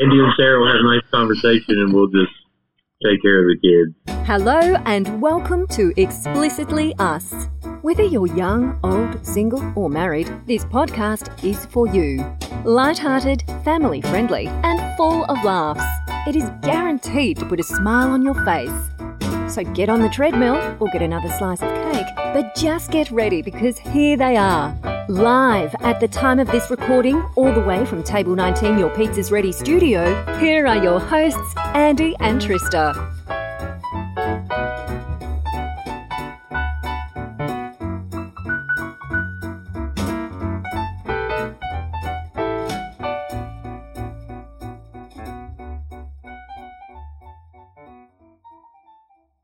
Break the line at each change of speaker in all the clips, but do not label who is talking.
Andy and Sarah will have a nice conversation, and we'll just take care of the kids.
Hello and welcome to Explicitly Us. Whether you're young, old, single, or married, this podcast is for you. Light-hearted, family friendly, and full of laughs. It is guaranteed to put a smile on your face. So get on the treadmill or get another slice of cake, but just get ready because here they are. Live at the time of this recording, all the way from Table 19, your Pizza's Ready studio, here are your hosts, Andy and Trista.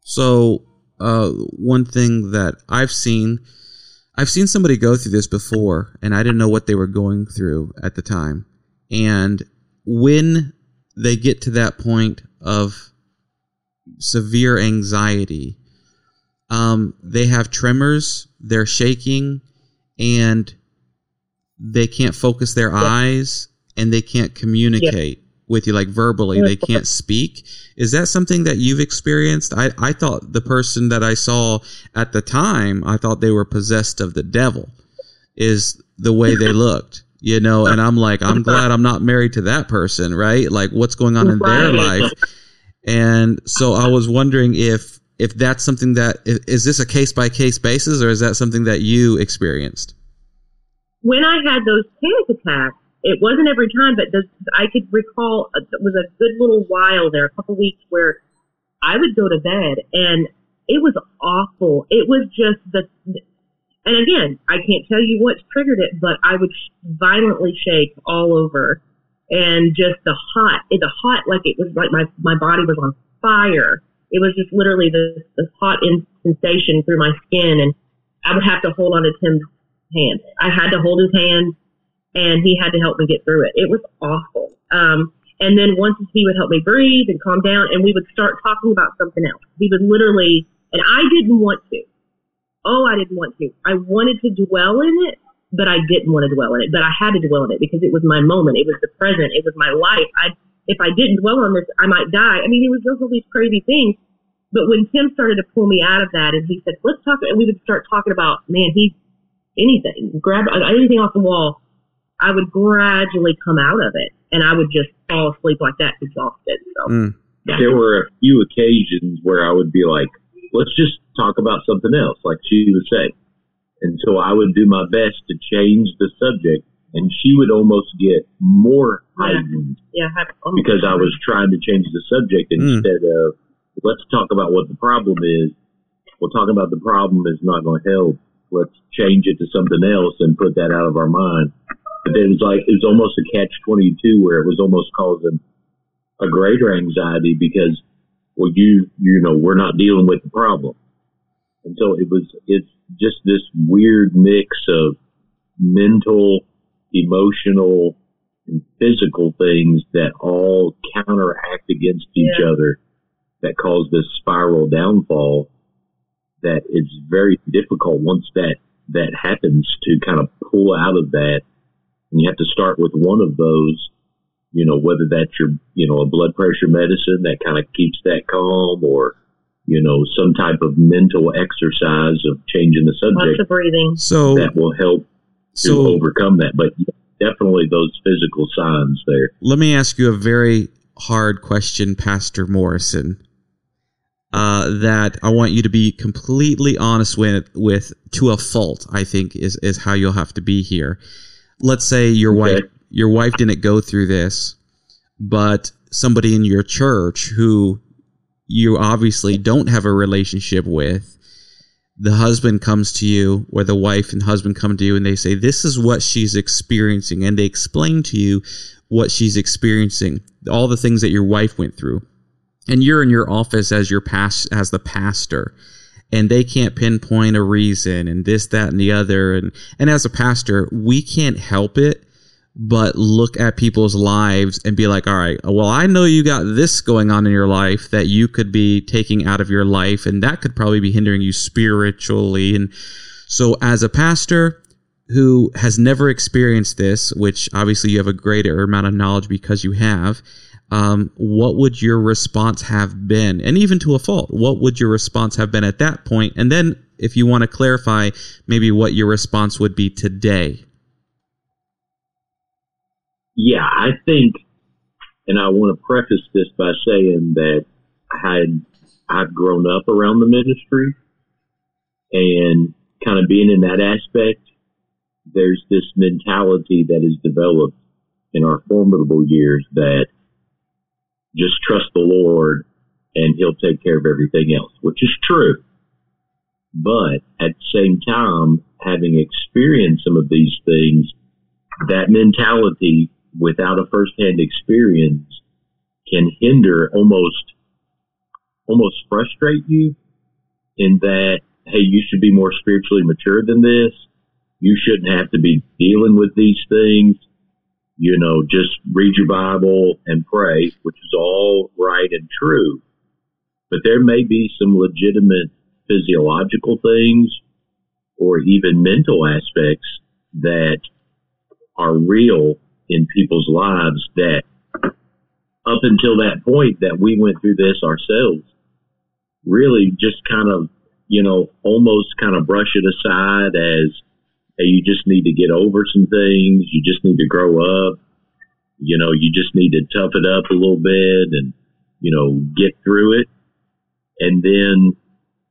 So, uh, one thing that I've seen, I've seen somebody go through this before, and I didn't know what they were going through at the time. And when they get to that point of severe anxiety, um, they have tremors, they're shaking, and they can't focus their eyes, and they can't communicate with you like verbally they can't speak. Is that something that you've experienced? I i thought the person that i saw at the time i thought they were possessed of the devil is the way they looked you know and i'm like i'm glad i'm not married to that person right? Like what's going on in their life? And so i was wondering if if that's something that is this a case by case basis or is that something that you experienced?
When I had those panic attacks, it wasn't every time, but this, I could recall uh, it was a good little while there, a couple weeks where I would go to bed and it was awful. It was just the, and again, I can't tell you what triggered it, but I would violently shake all over and just the hot, the hot, like it was like my, my body was on fire. It was just literally this, this hot in, sensation through my skin and I would have to hold on to Tim's hand. I had to hold his hand and he had to help me get through it. It was awful. Um, and then once he would help me breathe and calm down and we would start talking about something else. He would literally, and I didn't want to. Oh, I didn't want to. I wanted to dwell in it, but I didn't want to dwell in it. But I had to dwell in it because it was my moment. It was the present. It was my life. I, if I didn't dwell on this, I might die. I mean, it was just all these crazy things. But when Tim started to pull me out of that and he said, let's talk, and we would start talking about, man, he's anything, grab anything off the wall, I would gradually come out of it and I would just fall asleep like that, exhausted. So,
Mm.
yeah.
There were a few occasions where I would be like, let's just talk about something else, like she was saying. And so I would do my best to change the subject, and she would almost get more
Yeah.
heightened
yeah, have, oh,
because I was trying to change the subject
Mm.
instead of let's talk about what the problem is. Well, talking about the problem is not going to help. Let's change it to something else and put that out of our mind. But it was like it was almost a catch twenty two where it was almost causing a greater anxiety because well you you know we're not dealing with the problem, and so it was it's just this weird mix of mental, emotional, and physical things that all counteract against each other that cause this spiral downfall that it's very difficult once that that happens to kind of pull out of that and you have to start with one of those you know whether that's your you know a blood pressure medicine that kind of keeps that calm or you know some type of mental exercise of changing the subject.
lots
subject
of breathing.
so
that will help to
so
overcome that but definitely those physical signs there
Let me ask you a very hard question, Pastor Morrison. Uh, that I want you to be completely honest with, with to a fault. I think is is how you'll have to be here. Let's say your
Okay.
wife your wife didn't go through this, but somebody in your church who you obviously don't have a relationship with, the husband comes to you, or the wife and husband come to you, and they say, "This is what she's experiencing," and they explain to you what she's experiencing, all the things that your wife went through. And you're in your office as your past as the pastor, and they can't pinpoint a reason and this, that, and the other. And and as a pastor, we can't help it but look at people's lives and be like, all right, well, I know you got this going on in your life that you could be taking out of your life, and that could probably be hindering you spiritually. And so, as a pastor, who has never experienced this, which obviously you have a greater amount of knowledge because you have, um, what would your response have been? And even to a fault, what would your response have been at that point? And then, if you want to clarify, maybe what your response would be today.
Yeah, I think, and I want to preface this by saying that I had I've grown up around the ministry, and kind of being in that aspect, there's this mentality that is developed in our formidable years that just trust the Lord and He'll take care of everything else, which is true. But at the same time, having experienced some of these things, that mentality without a firsthand experience can hinder almost almost frustrate you in that hey you should be more spiritually mature than this you shouldn't have to be dealing with these things you know just read your bible and pray which is all right and true. But there may be some legitimate physiological things or even mental aspects that are real in people's lives that up until that point that we went through this ourselves, really just kind of, you know, almost kind of brush it aside as, hey, you just need to get over some things. You just need to grow up. You know, you just need to tough it up a little bit and, you know, get through it. And then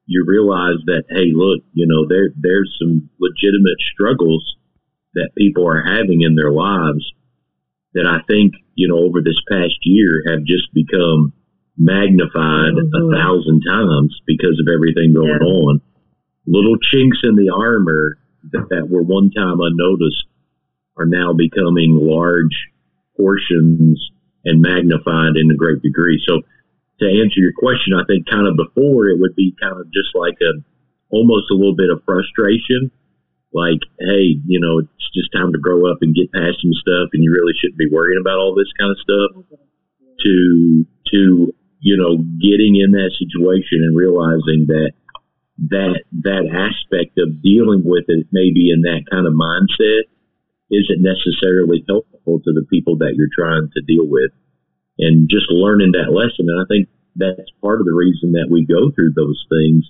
you realize that, hey, look, you know, there, there's some legitimate struggles that people are having in their lives that I think, you know, over this past year have just become magnified mm-hmm. a thousand times because of everything going yeah. on. Little chinks in the armor that, that were one time unnoticed are now becoming large portions and magnified in a great degree. So to answer your question, I think kind of before it would be kind of just like a almost a little bit of frustration like, hey, you know, it's just time to grow up and get past some stuff, and you really shouldn't be worrying about all this kind of stuff. To to you know, getting in that situation and realizing that that that aspect of dealing with it, maybe in that kind of mindset, isn't necessarily helpful to the people that you're trying to deal with, and just learning that lesson. And I think that's part of the reason that we go through those things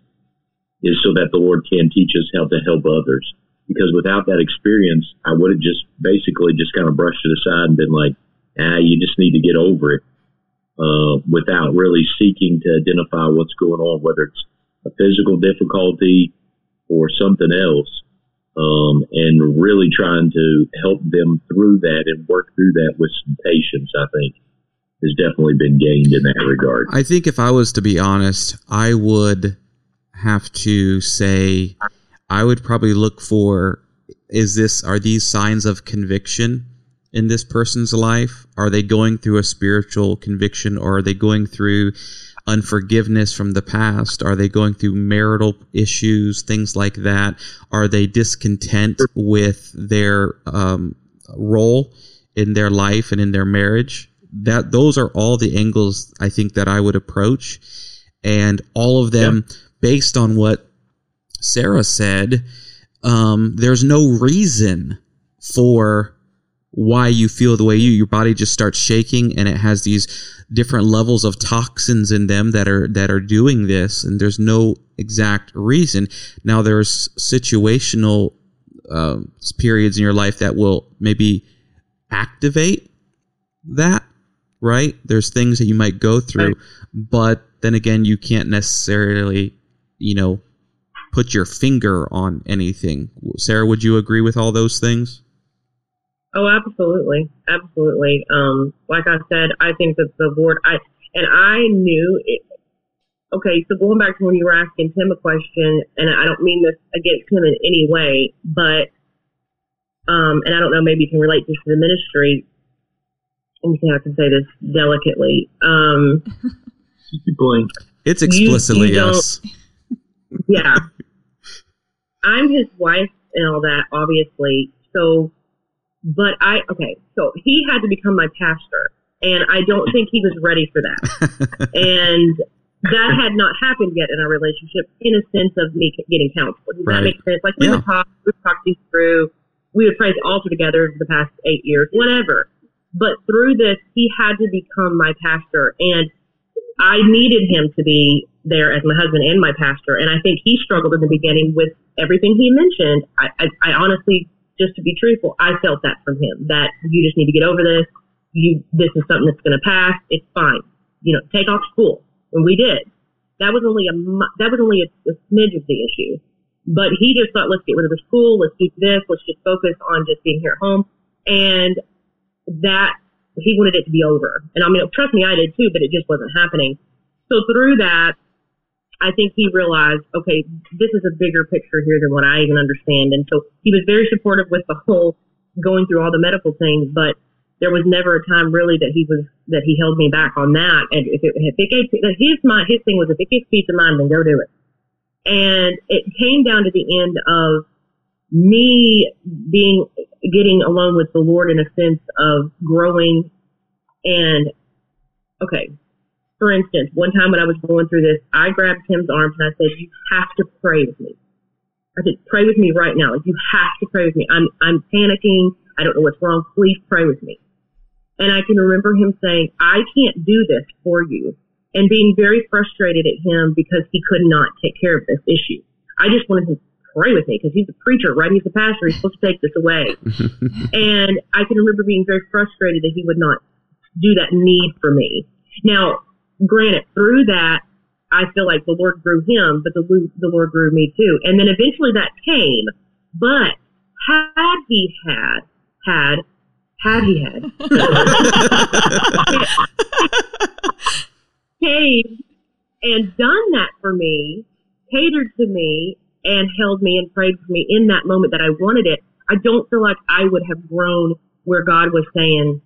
is so that the Lord can teach us how to help others because without that experience, I would have just basically just kind of brushed it aside and been like, ah, you just need to get over it, uh, without really seeking to identify what's going on, whether it's a physical difficulty or something else. Um, and really trying to help them through that and work through that with some patience, I think has definitely been gained in that regard.
I think if I was to be honest, I would have to say I would probably look for is this are these signs of conviction in this person's life? Are they going through a spiritual conviction or are they going through unforgiveness from the past? Are they going through marital issues, things like that? Are they discontent with their um, role in their life and in their marriage? That those are all the angles I think that I would approach, and all of them yeah. based on what Sarah said, um, there's no reason for why you feel the way you your body just starts shaking and it has these different levels of toxins in them that are that are doing this and there's no exact reason now there's situational uh, periods in your life that will maybe activate that right there's things that you might go through right. but then again you can't necessarily you know put your finger on anything. Sarah, would you agree with all those things?
Oh, absolutely, absolutely. Um, like I said, I think that the board, I and I knew it. Okay, so going back to when you were asking Tim a question, and I don't mean this against him in any way, but um, and I don't know, maybe you can relate this to the ministry. Let me see how I can say this delicately. Um,
it's explicitly you, you yes.
Yeah, I'm his wife and all that, obviously. So, but I, okay, so he had to become my pastor. And I don't think he was ready for that. and that had not happened yet in our relationship in a sense of me getting counseled. Does right. that make sense? Like we yeah. would talk, we would talk these through, we would pray the altar together for the past eight years, whatever. But through this, he had to become my pastor, and I needed him to be there as my husband and my pastor. And I think he struggled in the beginning with everything he mentioned. I, I, I honestly, just to be truthful, I felt that from him that you just need to get over this. You, this is something that's going to pass. It's fine. You know, take off school, and we did. That was only a that was only a, a smidge of the issue. But he just thought, let's get rid of the school. Let's do this. Let's just focus on just being here at home. And that he wanted it to be over. And I mean, trust me, I did too, but it just wasn't happening. So through that, I think he realized, okay, this is a bigger picture here than what I even understand. And so he was very supportive with the whole going through all the medical things, but there was never a time really that he was that he held me back on that. And if it, if it gave his mind, his thing was if it gives peace of mind, then go do it. And it came down to the end of me being getting along with the Lord in a sense of growing and okay. For instance, one time when I was going through this, I grabbed Tim's arms and I said, "You have to pray with me." I said, "Pray with me right now. you have to pray with me. I'm I'm panicking. I don't know what's wrong. Please pray with me." And I can remember him saying, "I can't do this for you," and being very frustrated at him because he could not take care of this issue. I just wanted him to pray with me because he's a preacher, right? He's a pastor. He's supposed to take this away. and I can remember being very frustrated that he would not do that need for me. Now, granted, through that, I feel like the Lord grew him, but the, the Lord grew me too. And then eventually that came. But had he had, had, had he had, came and done that for me, catered to me, and held me and prayed for me in that moment that I wanted it, I don't feel like I would have grown where God was saying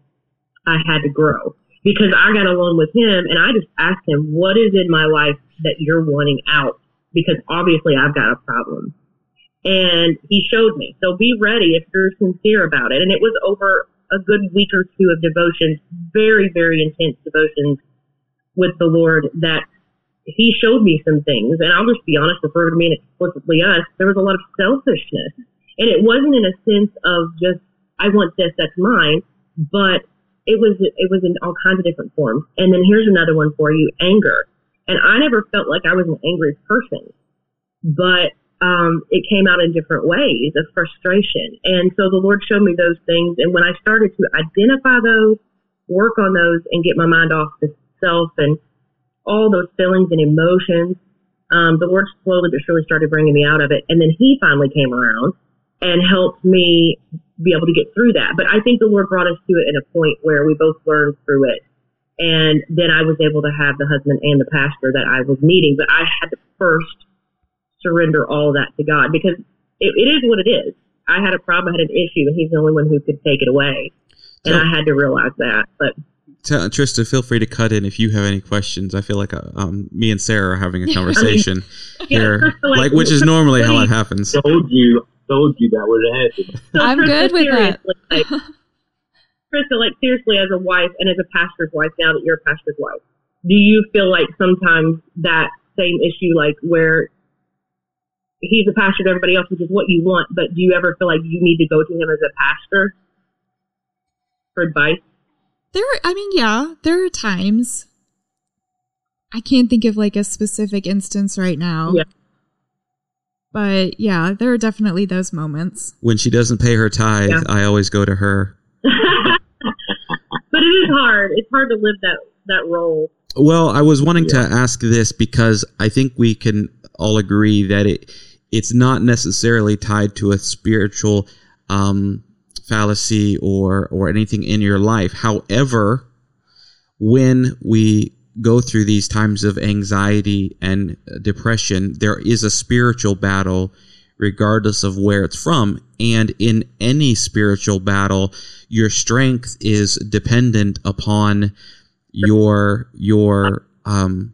I had to grow because I got alone with him and I just asked him, what is in my life that you're wanting out? Because obviously I've got a problem. And he showed me. So be ready if you're sincere about it. And it was over a good week or two of devotions, very, very intense devotions with the Lord that he showed me some things, and I'll just be honest, refer to me and explicitly us. There was a lot of selfishness, and it wasn't in a sense of just I want this, that's mine, but it was it was in all kinds of different forms. And then here's another one for you: anger. And I never felt like I was an angry person, but um, it came out in different ways of frustration. And so the Lord showed me those things, and when I started to identify those, work on those, and get my mind off the self and all those feelings and emotions. Um, the Lord slowly but surely started bringing me out of it. And then He finally came around and helped me be able to get through that. But I think the Lord brought us to it in a point where we both learned through it. And then I was able to have the husband and the pastor that I was needing. But I had to first surrender all of that to God because it, it is what it is. I had a problem, I had an issue, and He's the only one who could take it away. And so, I had to realize that. But
Tell, Trista, feel free to cut in if you have any questions. I feel like uh, um, me and Sarah are having a conversation I mean, here, yeah, like, like, which is normally how it happens.
Told you, told you that would happen.
So I'm good with that.
Like, Trista, like seriously, as a wife and as a pastor's wife, now that you're a pastor's wife, do you feel like sometimes that same issue, like where he's a pastor to everybody else, which is what you want, but do you ever feel like you need to go to him as a pastor for advice?
There, I mean, yeah, there are times. I can't think of like a specific instance right now.
Yeah.
But yeah, there are definitely those moments.
When she doesn't pay her tithe, yeah. I always go to her.
but it is hard. It's hard to live that that role.
Well, I was wanting yeah. to ask this because I think we can all agree that it it's not necessarily tied to a spiritual um, fallacy or or anything in your life. However, when we go through these times of anxiety and depression, there is a spiritual battle regardless of where it's from. And in any spiritual battle, your strength is dependent upon your your um,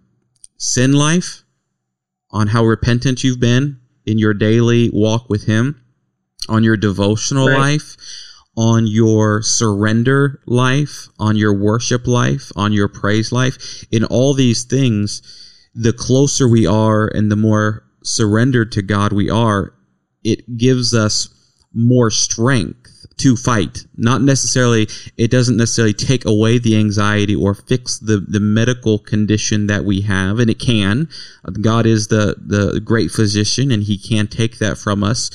sin life, on how repentant you've been in your daily walk with Him, on your devotional right. life, on your surrender life, on your worship life, on your praise life. In all these things, the closer we are and the more surrendered to God we are, it gives us more strength to fight. Not necessarily, it doesn't necessarily take away the anxiety or fix the, the medical condition that we have, and it can. God is the, the great physician, and He can take that from us.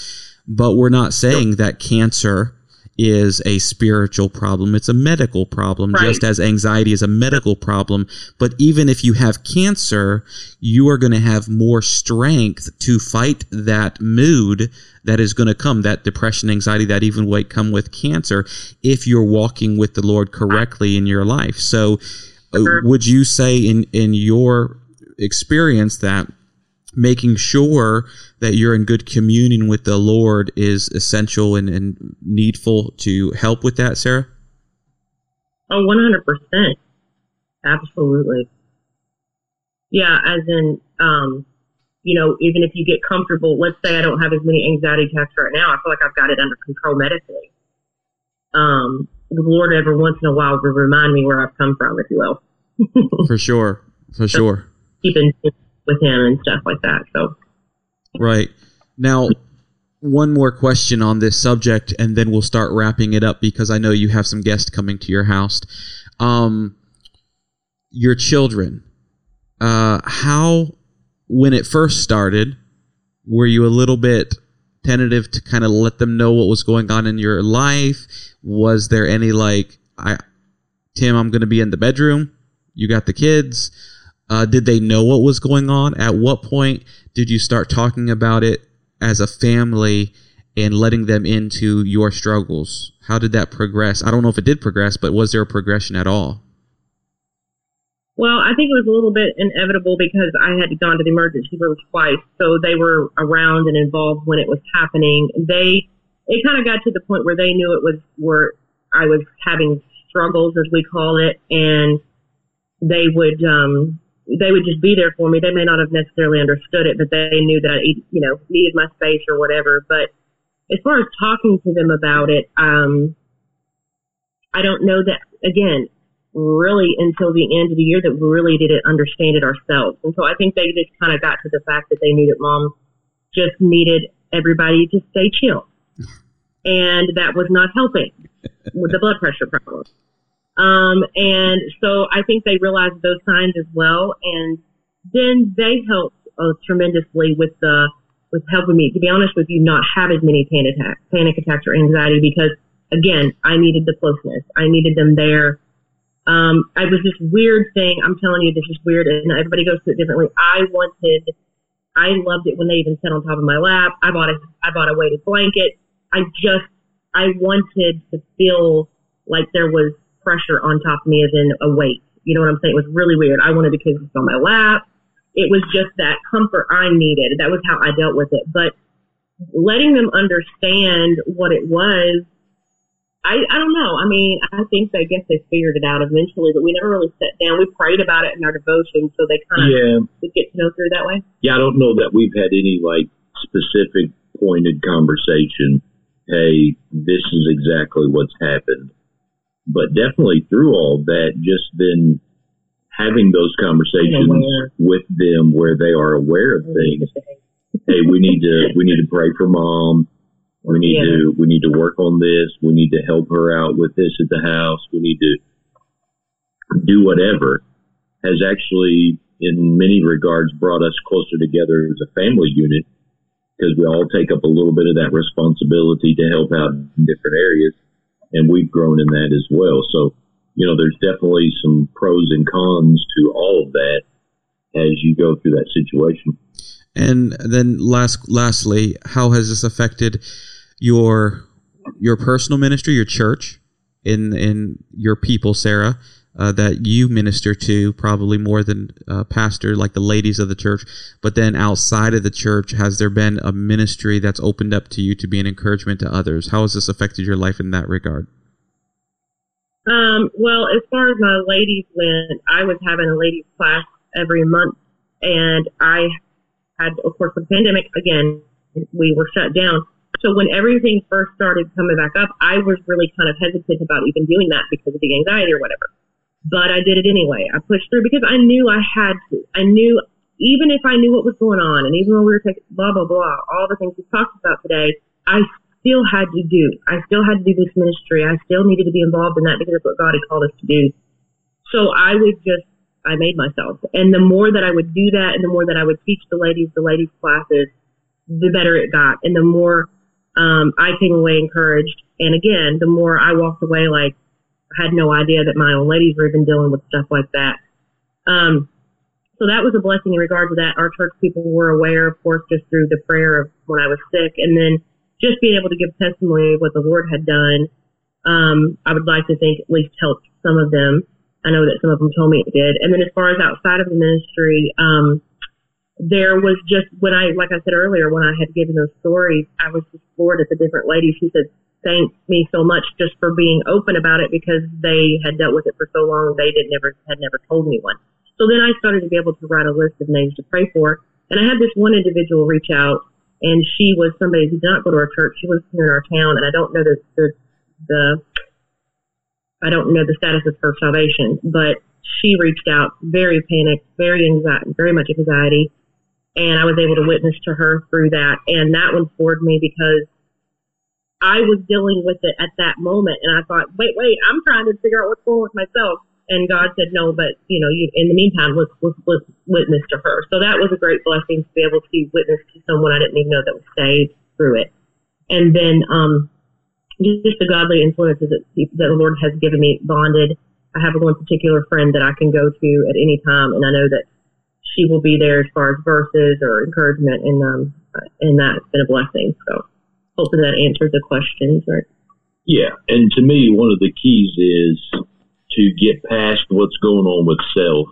But we're not saying that cancer is a spiritual problem. It's a medical problem,
Right.
just as anxiety is a medical problem. But even if you have cancer, you are going to have more strength to fight that mood that is going to come, that depression, anxiety that even might come with cancer, if you're walking with the Lord correctly in your life. So, uh, would you say in in your experience that making sure that you're in good communion with the Lord is essential and, and needful to help with that, Sarah?
Oh, 100%. Absolutely. Yeah, as in, um, you know, even if you get comfortable, let's say I don't have as many anxiety attacks right now, I feel like I've got it under control medically. Um, the Lord every once in a while will remind me where I've come from, if you will.
For sure. For sure.
Keep in with Him and stuff like that. So,
Right. Now, one more question on this subject, and then we'll start wrapping it up because I know you have some guests coming to your house. Um, your children, uh, how, when it first started, were you a little bit tentative to kind of let them know what was going on in your life? Was there any like, I, Tim, I'm going to be in the bedroom. You got the kids. Uh, did they know what was going on? At what point did you start talking about it as a family and letting them into your struggles? How did that progress? I don't know if it did progress, but was there a progression at all?
Well, I think it was a little bit inevitable because I had gone to the emergency room twice, so they were around and involved when it was happening. They, it kind of got to the point where they knew it was where I was having struggles, as we call it, and they would, um, they would just be there for me. They may not have necessarily understood it, but they knew that I, you know, needed my space or whatever. But as far as talking to them about it, um, I don't know that again really until the end of the year that we really didn't understand it ourselves. And so I think they just kind of got to the fact that they knew that mom just needed everybody to stay chill. And that was not helping with the blood pressure problem. Um, and so I think they realized those signs as well. And then they helped uh, tremendously with the, with helping me, to be honest with you, not have as many panic attacks, panic attacks or anxiety because again, I needed the closeness. I needed them there. Um, I was this weird thing. I'm telling you, this is weird, and everybody goes through it differently. I wanted, I loved it when they even sat on top of my lap. I bought a, I bought a weighted blanket. I just, I wanted to feel like there was pressure on top of me, as in a weight. You know what I'm saying? It was really weird. I wanted the kids on my lap. It was just that comfort I needed. That was how I dealt with it. But letting them understand what it was I, I don't know. I mean, I think they guess they figured it out eventually, but we never really sat down. We prayed about it in our devotion, so they kind of
Yeah,
get to know through that way.
yeah. I don't know that we've had any like specific pointed conversation. Hey, this is exactly what's happened. But definitely through all that, just then having those conversations with them where they are aware of things. hey, we need to we need to pray for mom. We need
Yeah.
to we need to work on this. We need to help her out with this at the house. We need to do whatever. Has actually, in many regards, brought us closer together as a family unit because we all take up a little bit of that responsibility to help out in different areas, and we've grown in that as well. So, you know, there's definitely some pros and cons to all of that as you go through that situation.
And then last lastly, how has this affected your your personal ministry, your church, in in your people, Sarah, uh, that you minister to probably more than uh, pastor, like the ladies of the church. But then outside of the church, has there been a ministry that's opened up to you to be an encouragement to others? How has this affected your life in that regard?
Um, well, as far as my ladies went, I was having a ladies class every month, and I had, of course, the pandemic again. We were shut down. So when everything first started coming back up, I was really kind of hesitant about even doing that because of the anxiety or whatever. But I did it anyway. I pushed through because I knew I had to. I knew even if I knew what was going on, and even when we were taking blah blah blah, all the things we talked about today, I still had to do. I still had to do this ministry. I still needed to be involved in that because that's what God had called us to do. So I would just, I made myself. And the more that I would do that and the more that I would teach the ladies, the ladies classes, the better it got. And the more um, I came away encouraged. And again, the more I walked away like, had no idea that my own ladies were even dealing with stuff like that. Um, so that was a blessing in regard to that. Our church people were aware, of course, just through the prayer of when I was sick, and then just being able to give testimony of what the Lord had done. Um, I would like to think at least helped some of them. I know that some of them told me it did. And then as far as outside of the ministry, um, there was just when I, like I said earlier, when I had given those stories, I was just floored at the different ladies who said, thank me so much just for being open about it because they had dealt with it for so long. They did never, had never told anyone. So then I started to be able to write a list of names to pray for. And I had this one individual reach out and she was somebody who did not go to our church. She was here in our town and I don't know the, the, the I don't know the status of her salvation, but she reached out very panicked, very anxiety, very much anxiety. And I was able to witness to her through that. And that one floored me because I was dealing with it at that moment. And I thought, wait, wait, I'm trying to figure out what's going on with myself. And God said, no, but you know, you, in the meantime, let's, let's, let's witness to her. So that was a great blessing to be able to witness to someone I didn't even know that was saved through it. And then, um, just the godly influences that, that the Lord has given me bonded. I have one particular friend that I can go to at any time, and I know that she will be there as far as verses or encouragement, and um, and that's been a blessing. So hopefully that answers the questions. Right?
Yeah, and to me, one of the keys is to get past what's going on with self.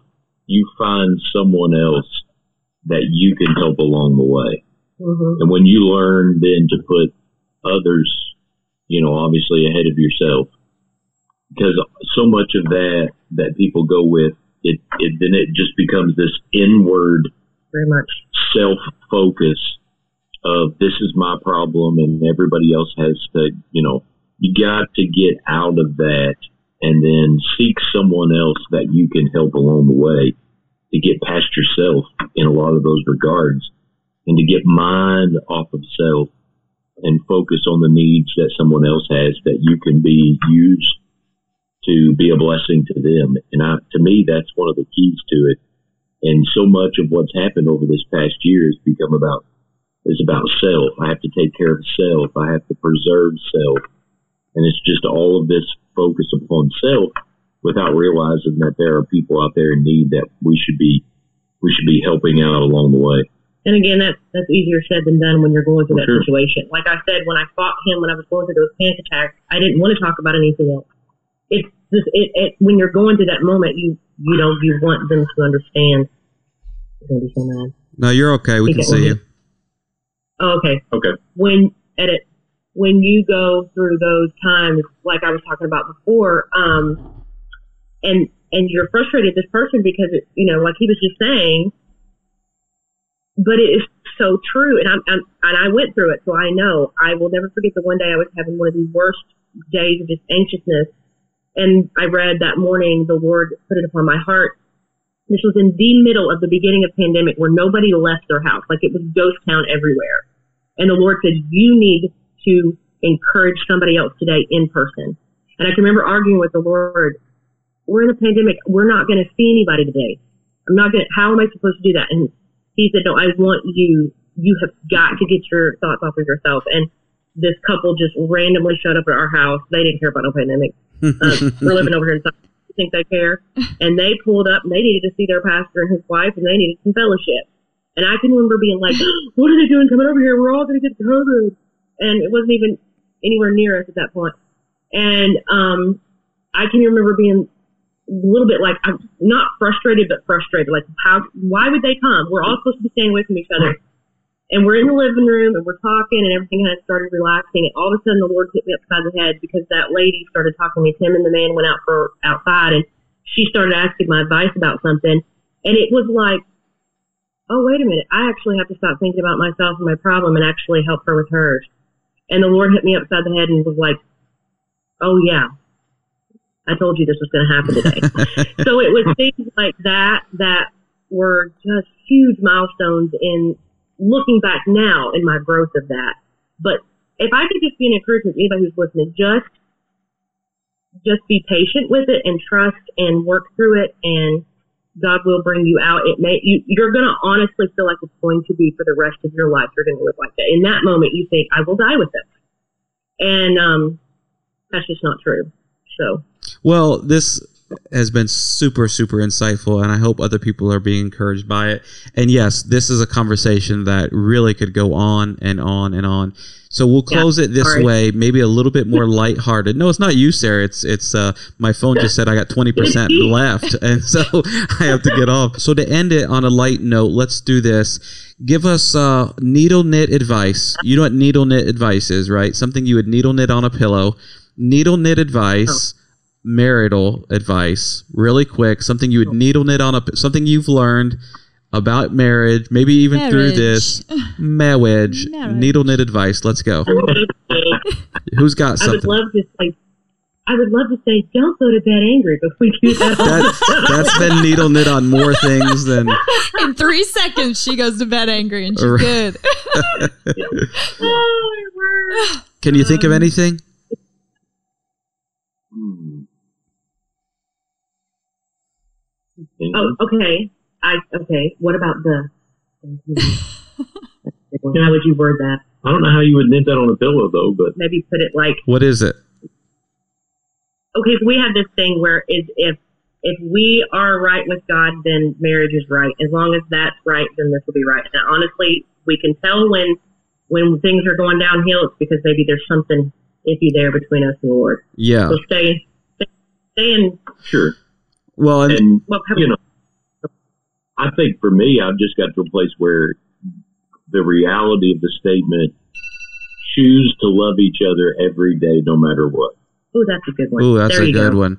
You find someone else that you can help along the way,
Mm-hmm.
and when you learn then to put others you know, obviously ahead of yourself. Because so much of that that people go with, it, it then it just becomes this inward
Very much.
self focus of this is my problem and everybody else has to, you know, you got to get out of that and then seek someone else that you can help along the way to get past yourself in a lot of those regards and to get mind off of self and focus on the needs that someone else has that you can be used to be a blessing to them. And I, to me, that's one of the keys to it. And so much of what's happened over this past year has become about is about self. I have to take care of self. I have to preserve self. And it's just all of this focus upon self without realizing that there are people out there in need that we should be we should be helping out along the way.
And again, that's that's easier said than done when you're going through that
Sure.
situation. Like I said, when I fought him when I was going through those panic attacks, I didn't want to talk about anything else. It's just it, it when you're going through that moment, you you know you want them to understand. I'm gonna be so mad.
No, you're okay. We can see you.
Oh, okay.
Okay.
when at it when you go through those times like I was talking about before, um, and and you're frustrated with this person because it, you know, like he was just saying, but it is so true, and I'm, I'm and I went through it, so I know I will never forget the one day I was having one of the worst days of just anxiousness, and I read that morning the Lord put it upon my heart. This was in the middle of the beginning of pandemic where nobody left their house, like it was ghost town everywhere. And the Lord said, you need to encourage somebody else today in person. And I can remember arguing with the Lord, we're in a pandemic. We're not going to see anybody today. I'm not going to, how am I supposed to do that? And he said, no, I want you, you have got to get your thoughts off of yourself. And this couple just randomly showed up at our house. They didn't care about no pandemic. Uh, we're living over here in South. Think they care? And they pulled up and they needed to see their pastor and his wife and they needed some fellowship. And I can remember being like, what are they doing coming over here? We're all going to get COVID. And it wasn't even anywhere near us at that point. And um, I can remember being a little bit like, I'm not frustrated, but frustrated. Like, how, why would they come? We're all supposed to be staying away from each other. And we're in the living room and we're talking and everything kind of started relaxing. And all of a sudden the Lord hit me upside the head because that lady started talking to me. Tim and the man went out for outside and she started asking my advice about something. And it was like, oh, wait a minute. I actually have to stop thinking about myself and my problem and actually help her with hers. And the Lord hit me upside the head and was like, oh, yeah. I told you this was going to happen today. so it was things like that that were just huge milestones in looking back now in my growth of that. But if I could just be an encouragement to anybody who's listening, just just be patient with it and trust and work through it and God will bring you out. It may you you're gonna honestly feel like it's going to be for the rest of your life. You're gonna live like that. In that moment you think, I will die with this. And um that's just not true. So
Well, this has been super, super insightful, and I hope other people are being encouraged by it. And yes, this is a conversation that really could go on and on and on. So we'll close it this way, maybe a little bit more lighthearted. No, it's not you, Sarah. It's it's uh, my phone just said I got twenty percent left, and so I have to get off. So to end it on a light note, let's do this. Give us uh, needle knit advice. You know what needle knit advice is, right? Something you would needle knit on a pillow. Needle knit advice marital advice really quick something you would needle knit on a something you've learned about marriage maybe even through this marriage
Marriage.
needle knit advice let's go who's got something?
I would love to say I would love to say, don't go to bed angry, but we do that.
that that's been needle knit on more things than
In three seconds, she goes to bed angry and she's good.
Oh, my word.
can you think of um, anything
Mm-hmm.
Oh, okay. I okay. What about the? How would you word that?
I don't know how you would knit that on a pillow though, but
Maybe put it like
what is it
okay. So we have this thing where is if if we are right with God, then marriage is right. As long as that's right, then this will be right. And honestly, we can tell when when things are going downhill. It's because maybe there's something iffy there between us and the Lord.
yeah
So stay stay, stay in.
sure.
Well and
And
Well,
you know, I think for me, I've just got to a place where the reality of the statement choose to love each other every day, no matter what.
oh, that's a good one.
oh that's
there
a good
go.
one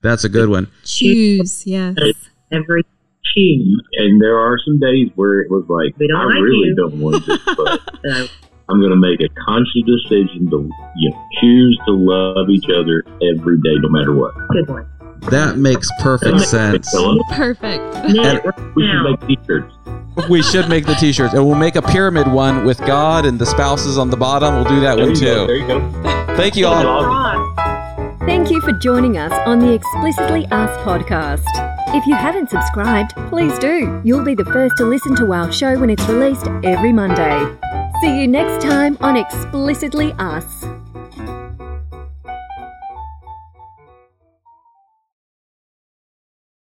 that's a good one
Choose, yes.
Every choose.
And there are some days where it was like, I
like
really
you.
don't want this, but I'm going to make a conscious decision to you know, choose to love each other every day, no matter what.
good one.
That makes perfect sense
Perfect.
Knit it right
We should make t-shirts.
we should make the t-shirts and we'll make a pyramid one with god and the spouses on the bottom we'll do that
There
one
you go.
too
There you go.
thank you all
Thank you for joining us on the Explicitly Us podcast. If you haven't subscribed, please do. You'll be the first to listen to our show when it's released every Monday. See you next time on Explicitly Us.